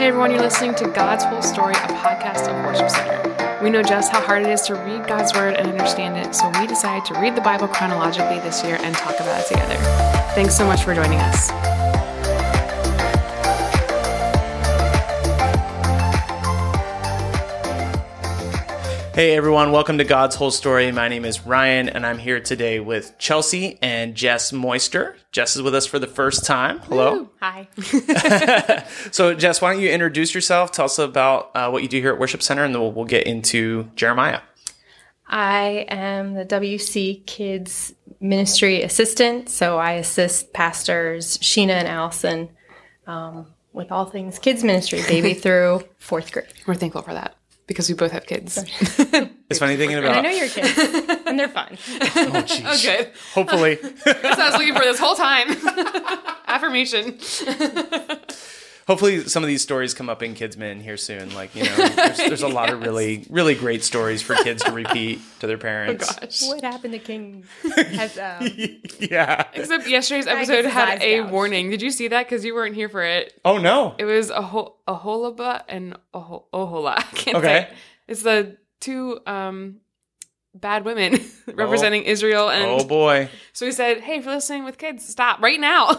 Hey everyone, you're listening to God's Whole Story, a podcast of Worship Center. We know just how hard it is to read God's Word and understand it, so we decided to read the Bible chronologically this year and talk about it together. Thanks so much for joining us. Hey everyone, welcome to God's Whole Story. My name is Ryan, and I'm here today with Chelsea and Jess Moister. Jess is with us for the first time. Hello. Hi. So, Jess, why don't you introduce yourself? Tell us about uh, what you do here at Worship Center, and then we'll, we'll get into Jeremiah. I am the WC Kids Ministry Assistant, so I assist pastors Sheena and Allison um, with all things kids ministry, baby through fourth grade. We're thankful for that because we both have kids. It's funny thinking about. And I about. know your kids, and they're fun. Oh, jeez. Oh, good. Hopefully, That's what I was looking for this whole time. Affirmation. Hopefully, some of these stories come up in Kids Men here soon. Like you know, there's, there's a lot of really, really great stories for kids to repeat to their parents. Gosh. What happened to King? Has, um, yeah. Except yesterday's episode had a gouged. warning. Did you see that? Because you weren't here for it. Oh no. It was a ho- Aholaba and Oho- Ohola. I can't Okay. say. It's the two um, bad women representing Israel, and Oh boy. so we said, "Hey, if you're listening with kids, stop right now."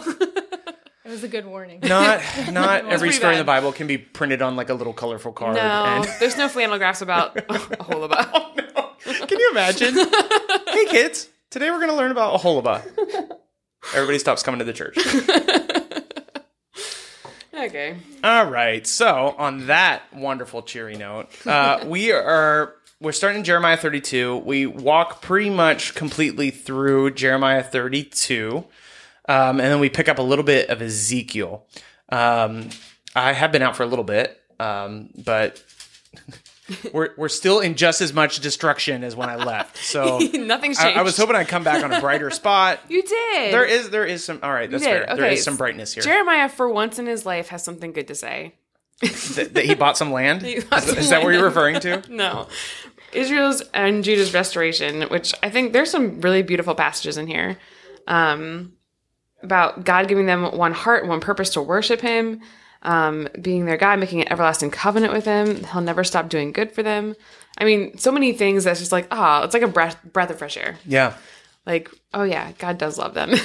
It was a good warning. Not not every pretty story in the. Bible can be printed on like a little colorful card. no, and- there's no flannel graphs about Aholaba. Can you imagine? hey kids, today we're gonna learn about a Aholaba. Everybody stops coming to the church. okay. All right. So on that wonderful cheery note, uh, we are we're starting Jeremiah 32. We walk pretty much completely through Jeremiah 32, um, and then we pick up a little bit of Ezekiel. Um, I have been out for a little bit, um, but. We're, we're still in just as much destruction as when I left. So Nothing's I, changed. I was hoping I'd come back on a brighter spot. you did. There is there is some all right, that's fair. there Okay, is some brightness here. Jeremiah, for once in his life, has something good to say. that, that he bought some land? He Is, bought is some that what you're referring to? No. Israel's and Judah's restoration, which I think there's some really beautiful passages in here um, about God giving them one heart, one purpose to worship Him, um, being their God, making an everlasting covenant with Him. He'll never stop doing good for them. I mean, so many things that's just like, ah, it's like a breath, breath of fresh air. Yeah. Like, oh yeah, God does love them.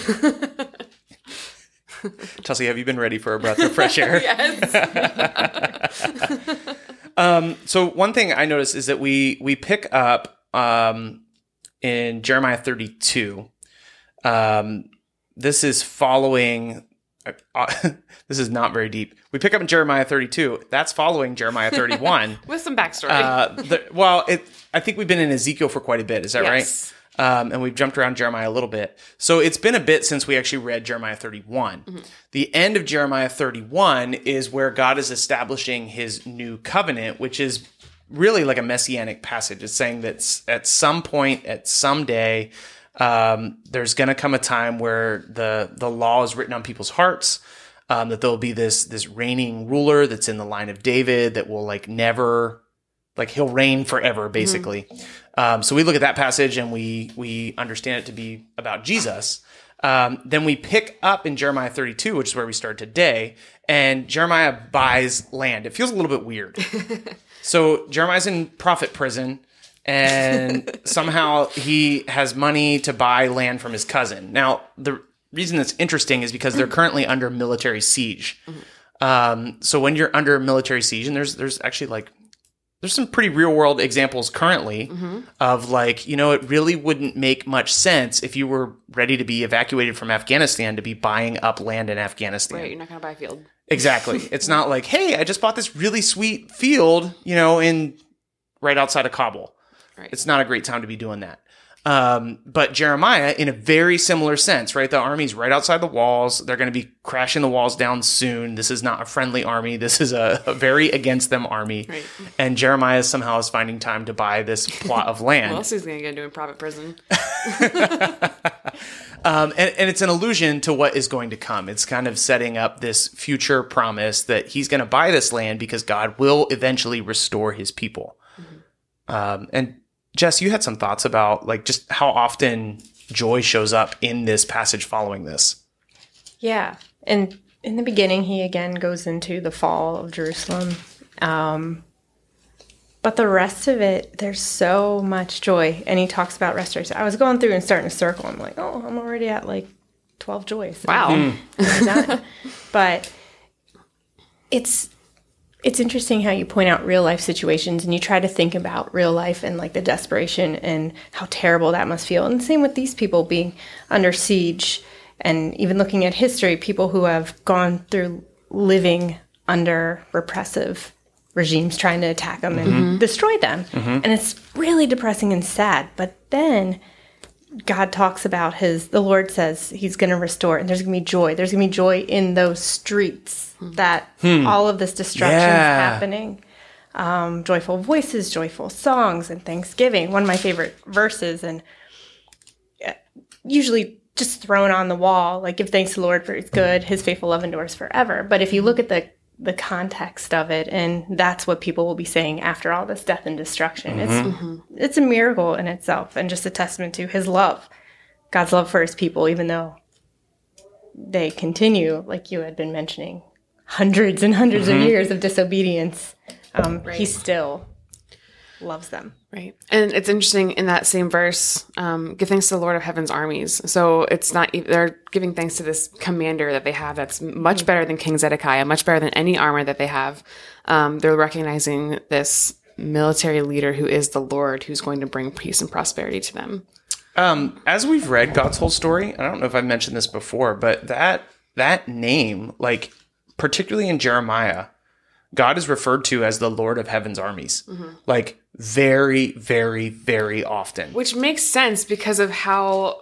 Chelsea, have you been ready for a breath of fresh air? yes. So one thing I noticed is that we we pick up um, in Jeremiah 32. Um, this is following. Uh, this is not very deep. We pick up in Jeremiah 32. That's following Jeremiah 31. With some backstory. uh, the, well, it, I think we've been in Ezekiel for quite a bit. Is that Yes. right? Um, and we've jumped around Jeremiah a little bit. So it's been a bit since we actually read Jeremiah 31. Mm-hmm. The end of Jeremiah 31 is where God is establishing his new covenant, which is really like a messianic passage. It's saying that at some point, at some day, um, there's going to come a time where the the law is written on people's hearts. Um, that there'll be this this reigning ruler that's in the line of David that will like never like he'll reign forever basically. Um, so we look at that passage and we we understand it to be about jesus. Um, then we pick up in jeremiah 32 which is where we start today and jeremiah buys land. It feels a little bit weird. So jeremiah's in prophet prison and somehow he has money to buy land from his cousin now the reason that's interesting is because they're currently under military siege um, so when you're under military siege and there's there's actually like there's some pretty real world examples currently of like, you know, it really wouldn't make much sense if you were ready to be evacuated from Afghanistan to be buying up land in Afghanistan. right, you're not going to buy a field. Exactly. it's not like, hey, I just bought this really sweet field, you know, in right outside of Kabul. Right. It's not a great time to be doing that. Um, but Jeremiah, in a very similar sense, right? The army's right outside the walls. They're going to be crashing the walls down soon. This is not a friendly army. This is a, a very against them army. Right. And Jeremiah somehow is finding time to buy this plot of land. What else is going to do in private prison? Um, and, and it's an allusion to what is going to come. It's kind of setting up this future promise that he's going to buy this land because God will eventually restore his people. Um, and Jess, you had some thoughts about like just how often joy shows up in this passage following this. Yeah. And in the beginning, he again goes into the fall of Jerusalem. Um, but the rest of it, there's so much joy. And he talks about restoration. I was going through and starting to circle. I'm like, oh, I'm already at like 12 joys. Wow. I'm but it's it's interesting how you point out real life situations and you try to think about real life and like the desperation and how terrible that must feel. And the same with these people being under siege and even looking at history, people who have gone through living under repressive regimes trying to attack them and mm-hmm. destroy them. Mm-hmm. And it's really depressing and sad. But then God talks about his, the Lord says he's going to restore, and there's going to be joy. There's going to be joy in those streets that all of this destruction is happening. Um, joyful voices, joyful songs, and thanksgiving. One of my favorite verses, and uh, usually just thrown on the wall, like give thanks to the Lord for his good, his faithful love endures forever. But if you look at the the context of it, and that's what people will be saying after all this death and destruction. It's mm-hmm. Mm-hmm. it's a miracle in itself, and just a testament to His love, God's love for His people, even though they continue, like you had been mentioning, hundreds and 100s of mm-hmm. years of disobedience. Um, He still loves them. Right. And it's interesting in that same verse, um, give thanks to the Lord of heaven's armies. So it's not, they're giving thanks to this commander that they have that's much better than King Zedekiah, much better than any armor that they have. Um, they're recognizing this military leader who is the Lord who's going to bring peace and prosperity to them. Um, as we've read God's whole story, I don't know if I've mentioned this before, but that that name, like particularly in Jeremiah, God is referred to as the Lord of Heaven's armies, like very, very, very often. Which makes sense because of how,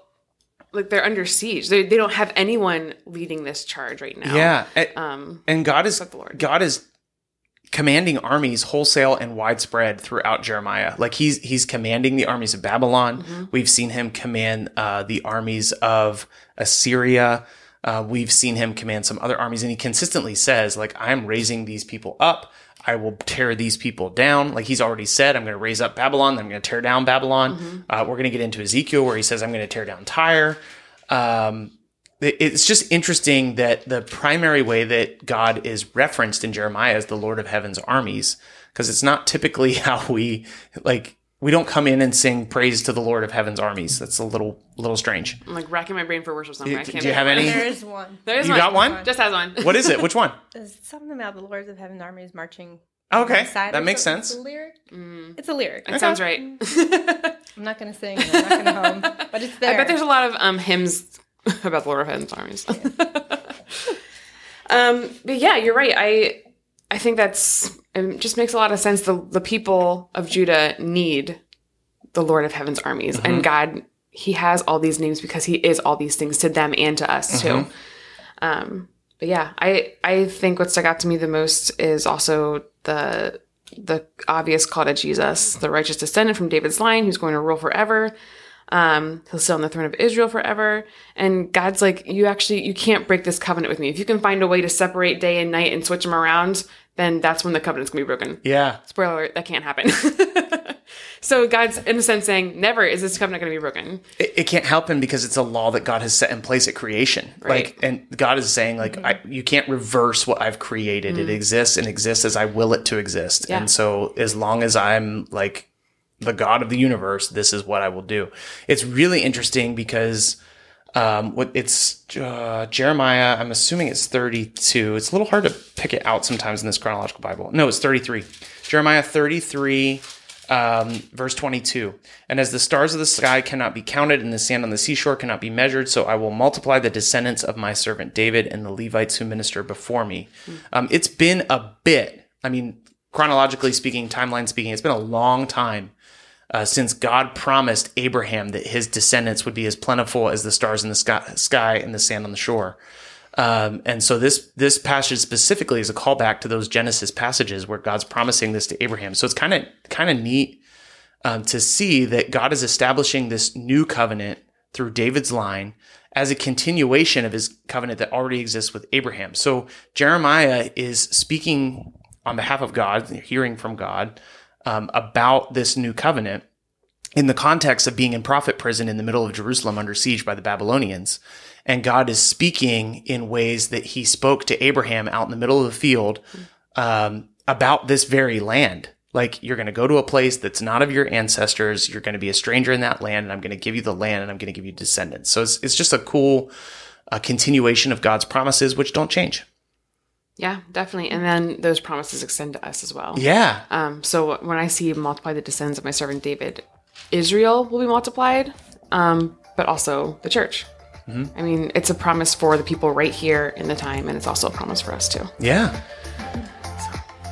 like, they're under siege. They, they don't have anyone leading this charge right now. Yeah, a- Um, and God is the Lord. God is commanding armies wholesale and widespread throughout Jeremiah. Like he's he's commanding the armies of Babylon. Mm-hmm. We've seen him command uh, the armies of Assyria. Uh, we've seen him command some other armies, and he consistently says, "Like I'm raising these people up. I will tear these people down." Like he's already said, "I'm going to raise up Babylon. I'm going to tear down Babylon." Mm-hmm. Uh, we're going to get into Ezekiel where he says, "I'm going to tear down Tyre. Um, it's just interesting that the primary way that God is referenced in Jeremiah is the Lord of Heaven's armies, because it's not typically how we like we don't come in and sing praise to the Lord of Heaven's armies. That's a little little strange. I'm like racking my brain for worship somewhere. I Do can't you have any? There is one. There's You one. got one? Just has one. What is it? Which one? There's something about the Lords of Heaven's armies marching. Okay, beside that us. makes It's sense. a lyric. It's a lyric. That sounds right. I'm not going to sing. I'm not going to hum, but it's there. I bet there's a lot of um, hymns about the Lord of Heaven's armies. um, but yeah, you're right. I I think that's it just makes a lot of sense. The the people of Judah need the Lord of Heaven's armies, and God He has all these names because He is all these things to them and to us too. Um, but yeah, I I think what stuck out to me the most is also the the obvious call to Jesus, the righteous descendant from David's line, who's going to rule forever. Um, he'll sit on the throne of Israel forever. And God's like, you actually, you can't break this covenant with me. If you can find a way to separate day and night and switch them around, then that's when the covenant's gonna be broken. Yeah, Spoiler alert, that can't happen. so God's in a sense saying, never is this covenant gonna be broken. it, it can't happen because it's a law that God has set in place at creation. Right. Like, and God is saying, like, mm-hmm. I, you can't reverse what I've created. It mm. exists and exists as I will it to exist. Yeah. And so, as long as I'm like the God of the universe, this is what I will do. It's really interesting because um, what it's uh, Jeremiah. I'm assuming it's 32. It's a little hard to pick it out sometimes in this chronological Bible. No, it's 33. Jeremiah 33 um, verse 22 and as the stars of the sky cannot be counted and the sand on the seashore cannot be measured so i will multiply the descendants of my servant david and the levites who minister before me um, it's been a bit i mean chronologically speaking timeline speaking it's been a long time uh, since god promised abraham that his descendants would be as plentiful as the stars in the sky, sky and the sand on the shore um, and so this this passage specifically is a callback to those Genesis passages where God's promising this to Abraham. So it's kind of kind of neat um, to see that God is establishing this new covenant through David's line as a continuation of his covenant that already exists with Abraham. So Jeremiah is speaking on behalf of God, hearing from God um, about this new covenant in the context of being in prophet prison in the middle of Jerusalem under siege by the Babylonians. and God is speaking in ways that he spoke to Abraham out in the middle of the field um, about this very land. Like, you're going to go to a place that's not of your ancestors. You're going to be a stranger in that land, and I'm going to give you the land, and I'm going to give you descendants. So it's, it's just a cool uh, continuation of God's promises, which don't change. Yeah, definitely. And then those promises extend to us as well. Yeah. Um, so when I see multiply the descendants of my servant David, Israel will be multiplied, um, but also the church. I mean, it's a promise for the people right here in the time, and it's also a promise for us too. Yeah.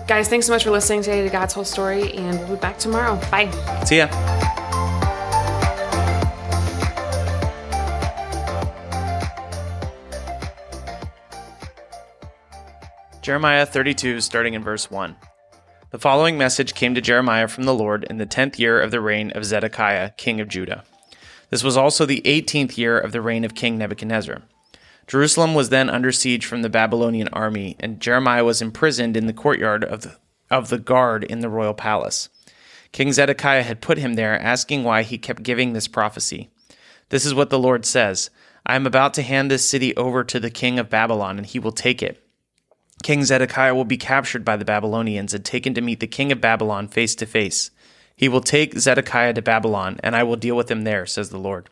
Guys, thanks so much for listening today to God's whole story, and we'll be back tomorrow. Bye. See ya. Jeremiah 32, starting in verse 1. The following message came to Jeremiah from the Lord in the tenth year of the reign of Zedekiah, king of Judah. This was also the eighteenth year of the reign of King Nebuchadnezzar. Jerusalem was then under siege from the Babylonian army, and Jeremiah was imprisoned in the courtyard of the, of the guard in the royal palace. King Zedekiah had put him there, asking why he kept giving this prophecy. This is what the Lord says I am about to hand this city over to the king of Babylon, and he will take it. King Zedekiah will be captured by the Babylonians and taken to meet the king of Babylon face to face. He will take Zedekiah to Babylon, and I will deal with him there, says the Lord.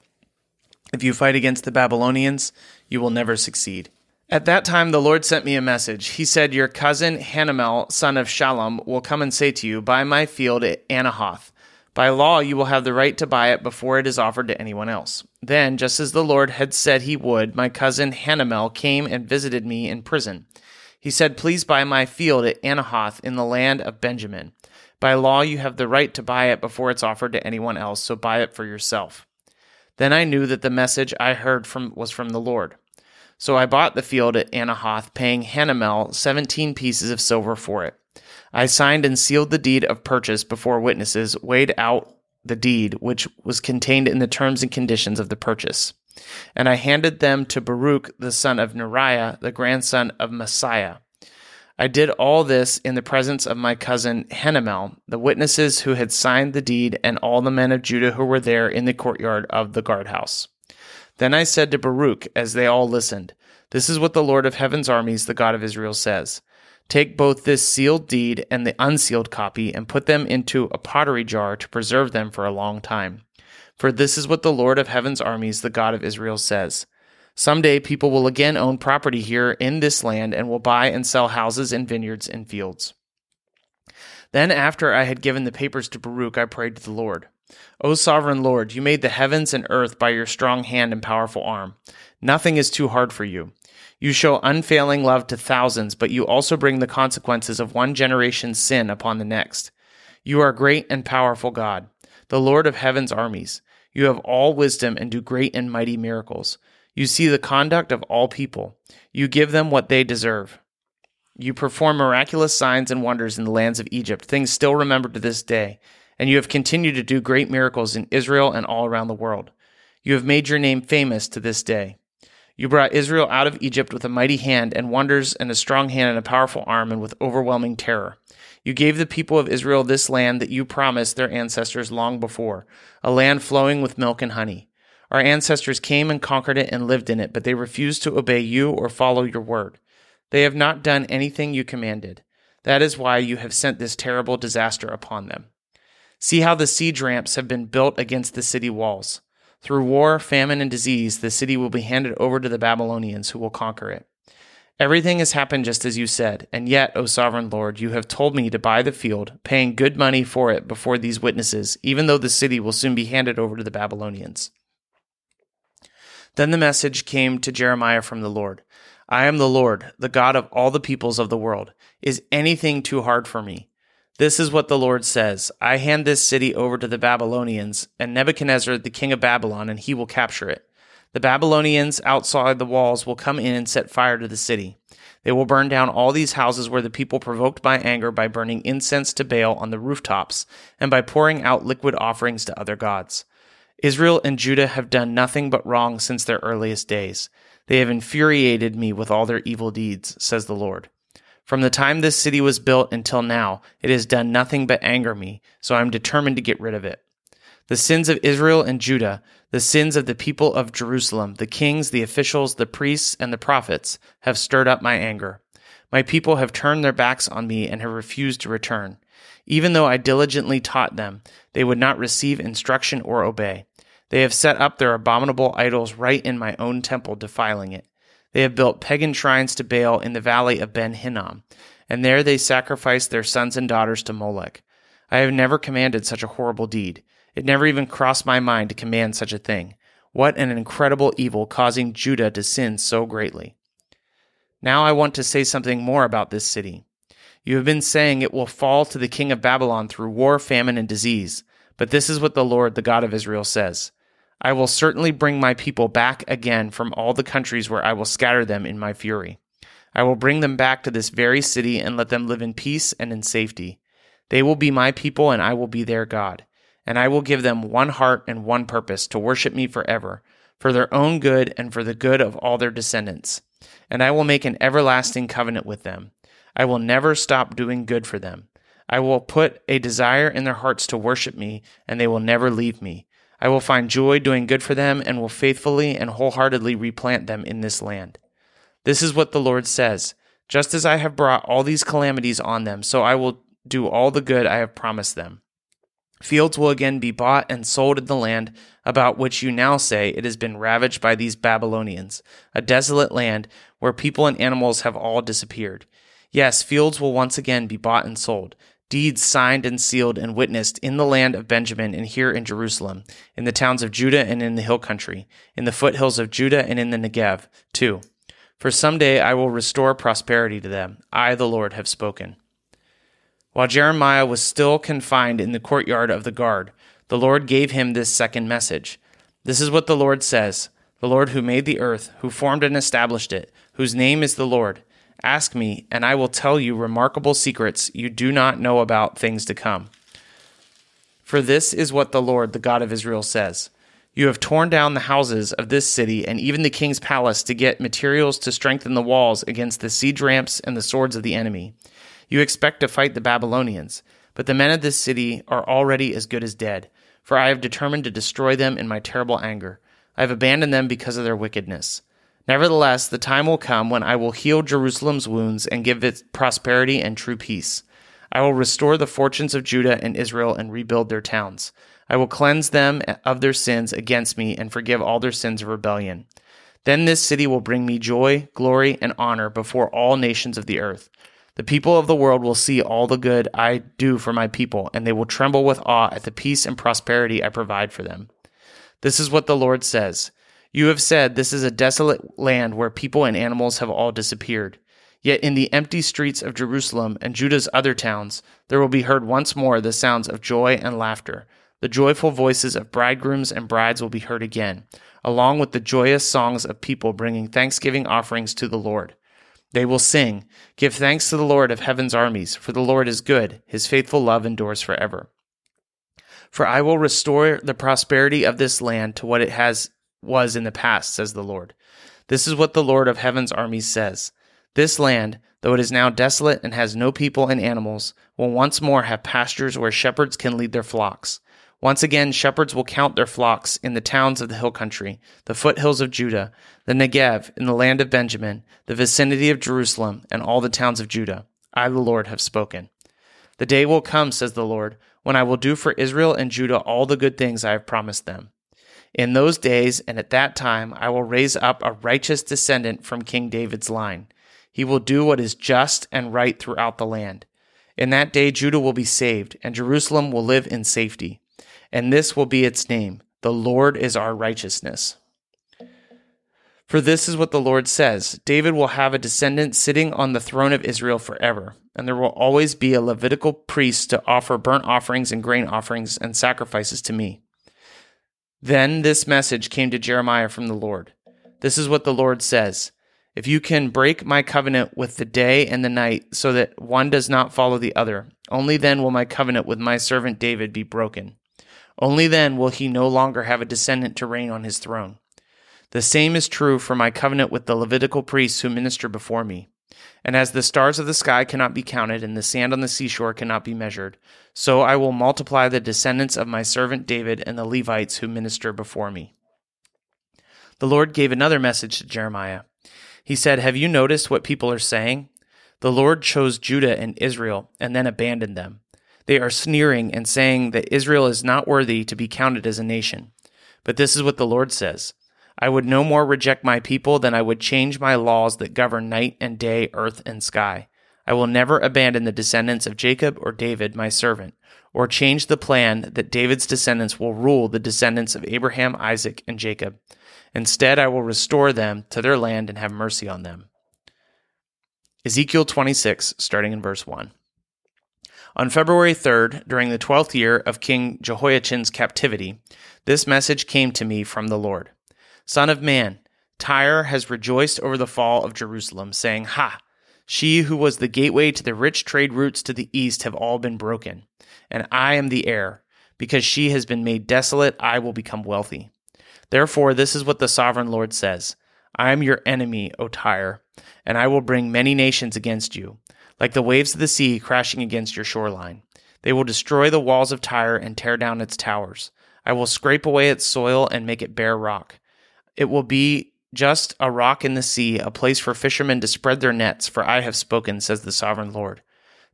If you fight against the Babylonians, you will never succeed. At that time, the Lord sent me a message. He said, Your cousin Hanamel, son of Shallum, will come and say to you, Buy my field at Anathoth. By law, you will have the right to buy it before it is offered to anyone else. Then, just as the Lord had said he would, my cousin Hanamel came and visited me in prison. He said, Please buy my field at Anathoth in the land of Benjamin. By law, you have the right to buy it before it's offered to anyone else, so buy it for yourself. Then I knew that the message I heard from was from the Lord. So I bought the field at Anathoth, paying Hanamel seventeen pieces of silver for it. I signed and sealed the deed of purchase before witnesses weighed out the deed, which was contained in the terms and conditions of the purchase. And I handed them to Baruch the son of Neriah, the grandson of Mahseiah. I did all this in the presence of my cousin Hanamel, the witnesses who had signed the deed, and all the men of Judah who were there in the courtyard of the guardhouse. Then I said to Baruch, as they all listened, This is what the Lord of heaven's armies, the God of Israel, says. Take both this sealed deed and the unsealed copy, and put them into a pottery jar to preserve them for a long time. For this is what the Lord of heaven's armies, the God of Israel, says. Someday people will again own property here in this land and will buy and sell houses and vineyards and fields. Then, after I had given the papers to Baruch, I prayed to the Lord. O sovereign Lord, you made the heavens and earth by your strong hand and powerful arm. Nothing is too hard for you. You show unfailing love to thousands, but you also bring the consequences of one generation's sin upon the next. You are great and powerful God, the Lord of heaven's armies. You have all wisdom and do great and mighty miracles. You see the conduct of all people. You give them what they deserve. You perform miraculous signs and wonders in the lands of Egypt, things still remembered to this day. And you have continued to do great miracles in Israel and all around the world. You have made your name famous to this day. You brought Israel out of Egypt with a mighty hand and wonders and a strong hand and a powerful arm and with overwhelming terror. You gave the people of Israel this land that you promised their ancestors long before, a land flowing with milk and honey. Our ancestors came and conquered it and lived in it, but they refused to obey you or follow your word. They have not done anything you commanded. That is why you have sent this terrible disaster upon them. See how the siege ramps have been built against the city walls. Through war, famine, and disease, the city will be handed over to the Babylonians, who will conquer it. Everything has happened just as you said, and yet, O sovereign Lord, you have told me to buy the field, paying good money for it before these witnesses, even though the city will soon be handed over to the Babylonians. Then the message came to Jeremiah from the Lord I am the Lord, the God of all the peoples of the world. Is anything too hard for me? This is what the Lord says I hand this city over to the Babylonians, and Nebuchadnezzar, the king of Babylon, and he will capture it. The Babylonians outside the walls will come in and set fire to the city. They will burn down all these houses where the people provoked by anger by burning incense to Baal on the rooftops and by pouring out liquid offerings to other gods. Israel and Judah have done nothing but wrong since their earliest days. They have infuriated me with all their evil deeds, says the Lord. From the time this city was built until now, it has done nothing but anger me, so I am determined to get rid of it. The sins of Israel and Judah, The sins of the people of Jerusalem, the kings, the officials, the priests, and the prophets have stirred up my anger. My people have turned their backs on me and have refused to return. Even though I diligently taught them, they would not receive instruction or obey. They have set up their abominable idols right in my own temple, defiling it. They have built pagan shrines to Baal in the valley of Ben Hinnom, and there they sacrifice their sons and daughters to Molech. I have never commanded such a horrible deed. It never even crossed my mind to command such a thing. What an incredible evil causing Judah to sin so greatly. Now I want to say something more about this city. You have been saying it will fall to the king of Babylon through war, famine, and disease. But this is what the Lord, the God of Israel, says I will certainly bring my people back again from all the countries where I will scatter them in my fury. I will bring them back to this very city and let them live in peace and in safety. They will be my people, and I will be their God. And I will give them one heart and one purpose to worship me forever, for their own good and for the good of all their descendants. And I will make an everlasting covenant with them. I will never stop doing good for them. I will put a desire in their hearts to worship me, and they will never leave me. I will find joy doing good for them, and will faithfully and wholeheartedly replant them in this land. This is what the Lord says Just as I have brought all these calamities on them, so I will do all the good I have promised them. Fields will again be bought and sold in the land about which you now say it has been ravaged by these Babylonians, a desolate land where people and animals have all disappeared. Yes, fields will once again be bought and sold, deeds signed and sealed and witnessed in the land of Benjamin and here in Jerusalem, in the towns of Judah and in the hill country, in the foothills of Judah and in the Negev, too. For some day I will restore prosperity to them. I, the Lord, have spoken. While Jeremiah was still confined in the courtyard of the guard, the Lord gave him this second message. This is what the Lord says The Lord who made the earth, who formed and established it, whose name is the Lord. Ask me, and I will tell you remarkable secrets you do not know about things to come. For this is what the Lord, the God of Israel, says You have torn down the houses of this city and even the king's palace to get materials to strengthen the walls against the siege ramps and the swords of the enemy. You expect to fight the Babylonians, but the men of this city are already as good as dead, for I have determined to destroy them in my terrible anger. I have abandoned them because of their wickedness. Nevertheless, the time will come when I will heal Jerusalem's wounds and give it prosperity and true peace. I will restore the fortunes of Judah and Israel and rebuild their towns. I will cleanse them of their sins against me and forgive all their sins of rebellion. Then this city will bring me joy, glory, and honor before all nations of the earth. The people of the world will see all the good I do for my people, and they will tremble with awe at the peace and prosperity I provide for them. This is what the Lord says You have said, This is a desolate land where people and animals have all disappeared. Yet in the empty streets of Jerusalem and Judah's other towns, there will be heard once more the sounds of joy and laughter. The joyful voices of bridegrooms and brides will be heard again, along with the joyous songs of people bringing thanksgiving offerings to the Lord. They will sing, Give thanks to the Lord of heaven's armies, for the Lord is good, his faithful love endures forever. For I will restore the prosperity of this land to what it has was in the past, says the Lord. This is what the Lord of heaven's armies says. This land, though it is now desolate and has no people and animals, will once more have pastures where shepherds can lead their flocks. Once again, shepherds will count their flocks in the towns of the hill country, the foothills of Judah, the Negev, in the land of Benjamin, the vicinity of Jerusalem, and all the towns of Judah. I, the Lord, have spoken. The day will come, says the Lord, when I will do for Israel and Judah all the good things I have promised them. In those days and at that time, I will raise up a righteous descendant from King David's line. He will do what is just and right throughout the land. In that day, Judah will be saved, and Jerusalem will live in safety and this will be its name The Lord is our righteousness. For this is what the Lord says David will have a descendant sitting on the throne of Israel forever, and there will always be a Levitical priest to offer burnt offerings and grain offerings and sacrifices to me. Then this message came to Jeremiah from the Lord. This is what the Lord says If you can break my covenant with the day and the night, so that one does not follow the other, only then will my covenant with my servant David be broken. Only then will he no longer have a descendant to reign on his throne. The same is true for my covenant with the Levitical priests who minister before me. And as the stars of the sky cannot be counted, and the sand on the seashore cannot be measured, so I will multiply the descendants of my servant David and the Levites who minister before me. The Lord gave another message to Jeremiah. He said, Have you noticed what people are saying? The Lord chose Judah and Israel and then abandoned them. They are sneering and saying that Israel is not worthy to be counted as a nation. But this is what the Lord says I would no more reject my people than I would change my laws that govern night and day, earth and sky. I will never abandon the descendants of Jacob or David, my servant, or change the plan that David's descendants will rule the descendants of Abraham, Isaac, and Jacob. Instead, I will restore them to their land and have mercy on them. Ezekiel 26, starting in verse 1. On February 3rd, during the twelfth year of King Jehoiachin's captivity, this message came to me from the Lord Son of man, Tyre has rejoiced over the fall of Jerusalem, saying, Ha! She who was the gateway to the rich trade routes to the east have all been broken, and I am the heir. Because she has been made desolate, I will become wealthy. Therefore, this is what the sovereign Lord says I am your enemy, O Tyre, and I will bring many nations against you like the waves of the sea crashing against your shoreline. They will destroy the walls of Tyre and tear down its towers. I will scrape away its soil and make it bare rock. It will be just a rock in the sea, a place for fishermen to spread their nets, for I have spoken, says the sovereign Lord.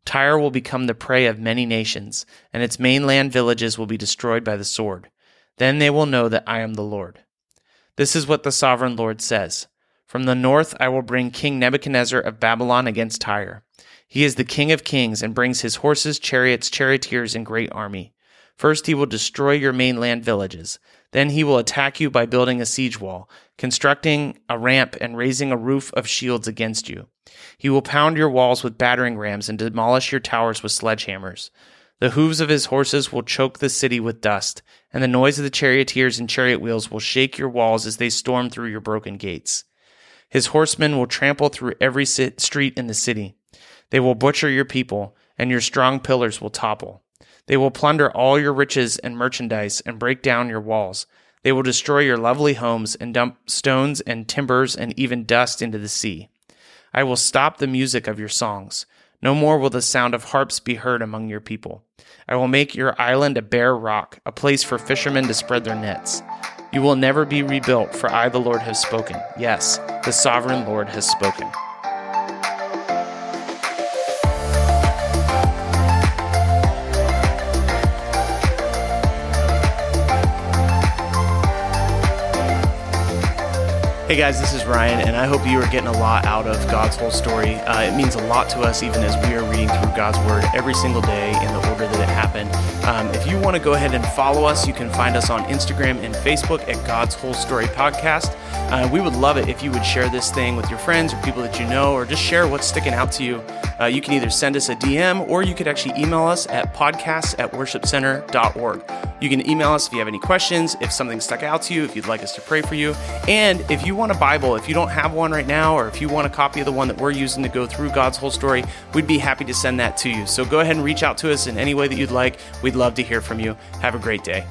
Tyre will become the prey of many nations, and its mainland villages will be destroyed by the sword. Then they will know that I am the Lord. This is what the sovereign Lord says From the north I will bring King Nebuchadnezzar of Babylon against Tyre. He is the King of kings and brings his horses, chariots, charioteers, and great army. First, he will destroy your mainland villages. Then he will attack you by building a siege wall, constructing a ramp, and raising a roof of shields against you. He will pound your walls with battering rams and demolish your towers with sledgehammers. The hooves of his horses will choke the city with dust, and the noise of the charioteers and chariot wheels will shake your walls as they storm through your broken gates. His horsemen will trample through every street in the city. They will butcher your people, and your strong pillars will topple. They will plunder all your riches and merchandise and break down your walls. They will destroy your lovely homes and dump stones and timbers and even dust into the sea. I will stop the music of your songs. No more will the sound of harps be heard among your people. I will make your island a bare rock, a place for fishermen to spread their nets. You will never be rebuilt, for I, the Lord, have spoken. Yes, the sovereign Lord has spoken. Hey guys, this is Ryan, and I hope you are getting a lot out of God's whole story. Uh, it means a lot to us, even as we are reading through God's Word every single day in the that it happened. Um, if you want to go ahead and follow us, you can find us on Instagram and Facebook at God's Whole Story Podcast. Uh, we would love it if you would share this thing with your friends or people that you know, or just share what's sticking out to you. Uh, you can either send us a DM or you could actually email us at podcasts at worshipcenter.org. You can email us if you have any questions, if something stuck out to you, if you'd like us to pray for you. And if you want a Bible, if you don't have one right now, or if you want a copy of the one that we're using to go through God's whole story, we'd be happy to send that to you. So go ahead and reach out to us in any way that you'd like. We'd love to hear from you. Have a great day.